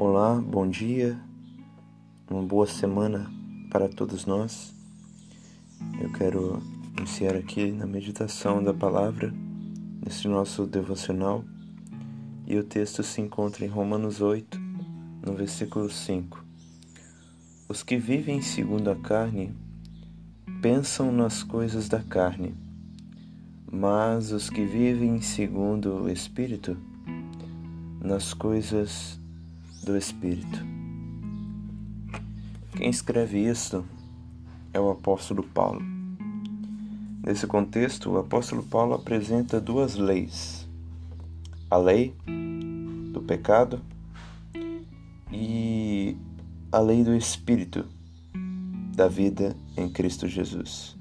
Olá, bom dia, uma boa semana para todos nós. Eu quero iniciar aqui na meditação da palavra, nesse nosso devocional, e o texto se encontra em Romanos 8, no versículo 5. Os que vivem segundo a carne pensam nas coisas da carne, mas os que vivem segundo o Espírito, nas coisas do Espírito. Quem escreve isso é o apóstolo Paulo. Nesse contexto, o apóstolo Paulo apresenta duas leis: a lei do pecado e a lei do Espírito da vida em Cristo Jesus.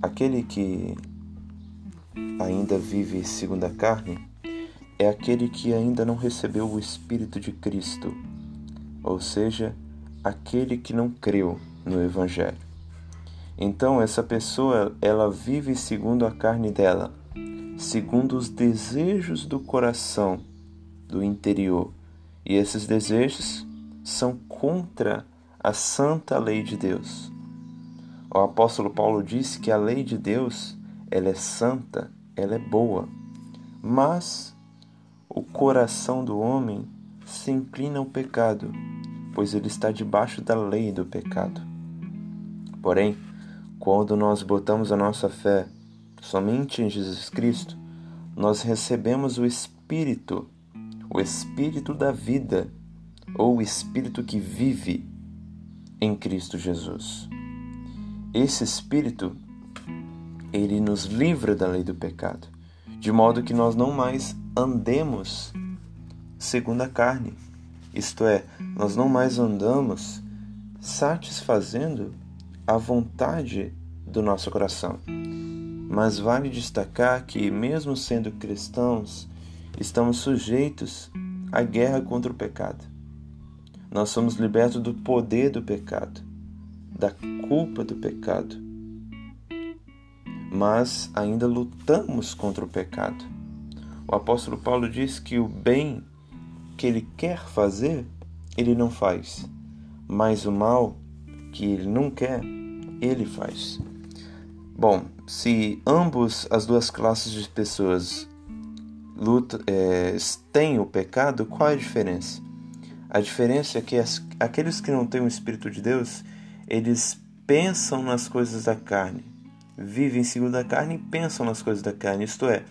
Aquele que ainda vive segundo a carne é aquele que ainda não recebeu o Espírito de Cristo, ou seja, aquele que não creu no Evangelho. Então essa pessoa ela vive segundo a carne dela, segundo os desejos do coração, do interior, e esses desejos são contra a santa lei de Deus. O apóstolo Paulo disse que a lei de Deus ela é santa, ela é boa, mas o coração do homem se inclina ao pecado, pois ele está debaixo da lei do pecado. Porém, quando nós botamos a nossa fé somente em Jesus Cristo, nós recebemos o Espírito, o Espírito da vida, ou o Espírito que vive em Cristo Jesus. Esse Espírito, ele nos livra da lei do pecado, de modo que nós não mais andemos segundo a carne. Isto é, nós não mais andamos satisfazendo a vontade do nosso coração. Mas vale destacar que, mesmo sendo cristãos, estamos sujeitos à guerra contra o pecado. Nós somos libertos do poder do pecado, da culpa do pecado. Mas ainda lutamos contra o pecado. O apóstolo Paulo diz que o bem que ele quer fazer, ele não faz, mas o mal que ele não quer, ele faz. Bom, se ambos as duas classes de pessoas luta, é, têm o pecado, qual é a diferença? A diferença é que as, aqueles que não têm o Espírito de Deus, eles pensam nas coisas da carne, vivem segundo a carne e pensam nas coisas da carne, isto é,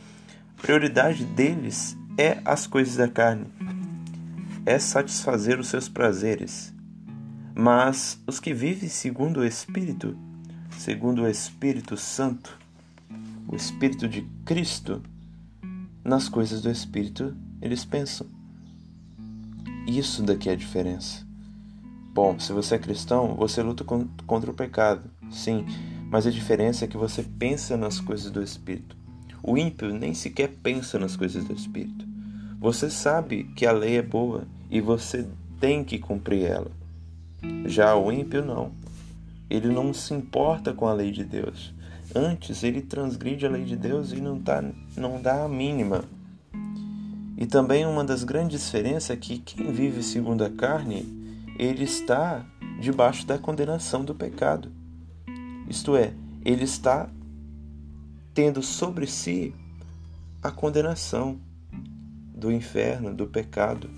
prioridade deles é as coisas da carne, é satisfazer os seus prazeres. Mas os que vivem segundo o Espírito, segundo o Espírito Santo, o Espírito de Cristo, nas coisas do Espírito eles pensam. Isso daqui é a diferença. Bom, se você é cristão, você luta contra o pecado, sim, mas a diferença é que você pensa nas coisas do Espírito. O ímpio nem sequer pensa nas coisas do Espírito. Você sabe que a lei é boa e você tem que cumprir ela. Já o ímpio não. Ele não se importa com a lei de Deus. Antes, ele transgride a lei de Deus e não, tá, não dá a mínima. E também uma das grandes diferenças é que quem vive segundo a carne, ele está debaixo da condenação do pecado. Isto é, ele está tendo sobre si a condenação do inferno, do pecado.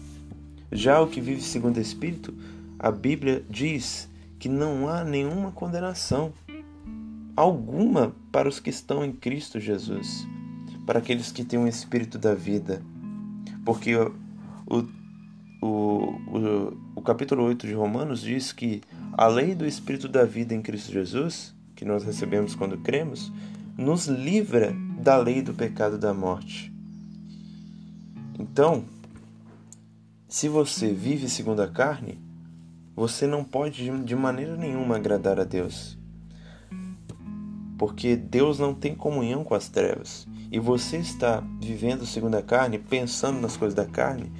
Já o que vive segundo o Espírito, a Bíblia diz que não há nenhuma condenação alguma para os que estão em Cristo Jesus, para aqueles que têm o Espírito da vida. Porque o, o, o, o capítulo 8 de Romanos diz que a lei do Espírito da vida em Cristo Jesus, que nós recebemos quando cremos, nos livra da lei do pecado da morte. Então, se você vive segundo a carne, você não pode de maneira nenhuma agradar a Deus. Porque Deus não tem comunhão com as trevas. E você está vivendo segundo a carne, pensando nas coisas da carne,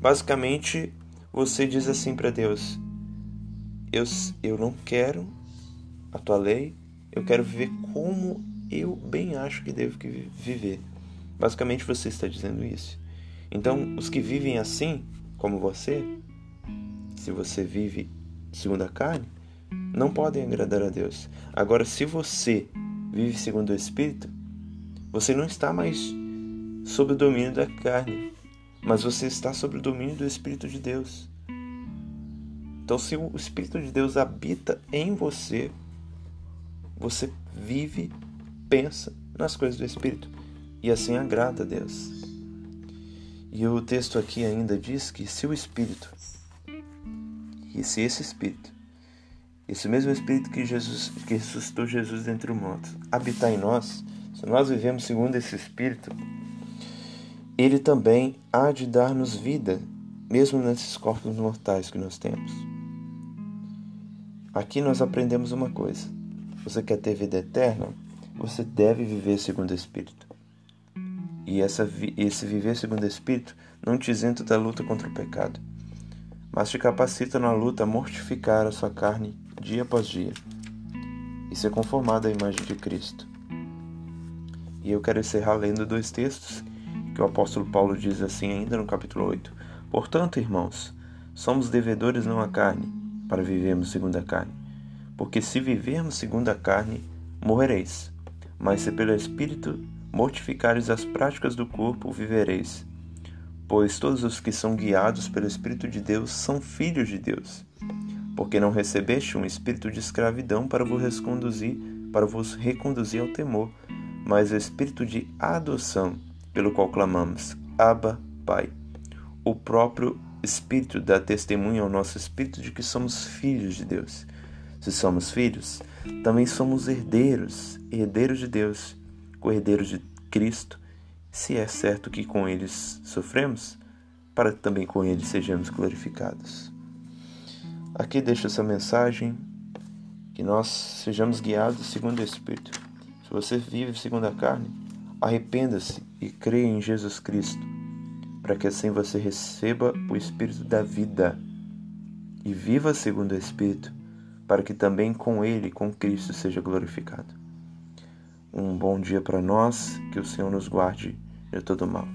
basicamente você diz assim para Deus: eu, eu não quero a tua lei, eu quero viver como eu bem acho que devo viver. Basicamente você está dizendo isso. Então, os que vivem assim, como você, se você vive segundo a carne, não podem agradar a Deus. Agora, se você vive segundo o Espírito, você não está mais sob o domínio da carne, mas você está sob o domínio do Espírito de Deus. Então, se o Espírito de Deus habita em você, você vive, pensa nas coisas do Espírito e assim agrada a Deus. E o texto aqui ainda diz que se o Espírito, e se esse Espírito, esse mesmo Espírito que Jesus, que ressuscitou Jesus dentre os mortos, habitar em nós, se nós vivemos segundo esse Espírito, ele também há de dar-nos vida, mesmo nesses corpos mortais que nós temos. Aqui nós aprendemos uma coisa: você quer ter vida eterna? Você deve viver segundo o Espírito. E essa, esse viver segundo o Espírito não te isenta da luta contra o pecado, mas te capacita na luta a mortificar a sua carne dia após dia e ser conformado à imagem de Cristo. E eu quero encerrar lendo dois textos que o apóstolo Paulo diz assim ainda no capítulo 8. Portanto, irmãos, somos devedores não à carne, para vivermos segundo a carne. Porque se vivermos segundo a carne, morrereis. Mas se pelo Espírito mortificares as práticas do corpo, vivereis. Pois todos os que são guiados pelo Espírito de Deus são filhos de Deus. Porque não recebeste um espírito de escravidão para vos reconduzir, para vos reconduzir ao temor, mas o espírito de adoção, pelo qual clamamos: Abba, Pai. O próprio Espírito dá testemunho ao nosso espírito de que somos filhos de Deus. Se somos filhos, também somos herdeiros, herdeiros de Deus, co-herdeiros de Cristo, se é certo que com eles sofremos, para que também com eles sejamos glorificados. Aqui deixo essa mensagem, que nós sejamos guiados segundo o Espírito. Se você vive segundo a carne, Arrependa-se e creia em Jesus Cristo, para que assim você receba o Espírito da vida e viva segundo o Espírito, para que também com Ele, com Cristo, seja glorificado. Um bom dia para nós, que o Senhor nos guarde de todo mal.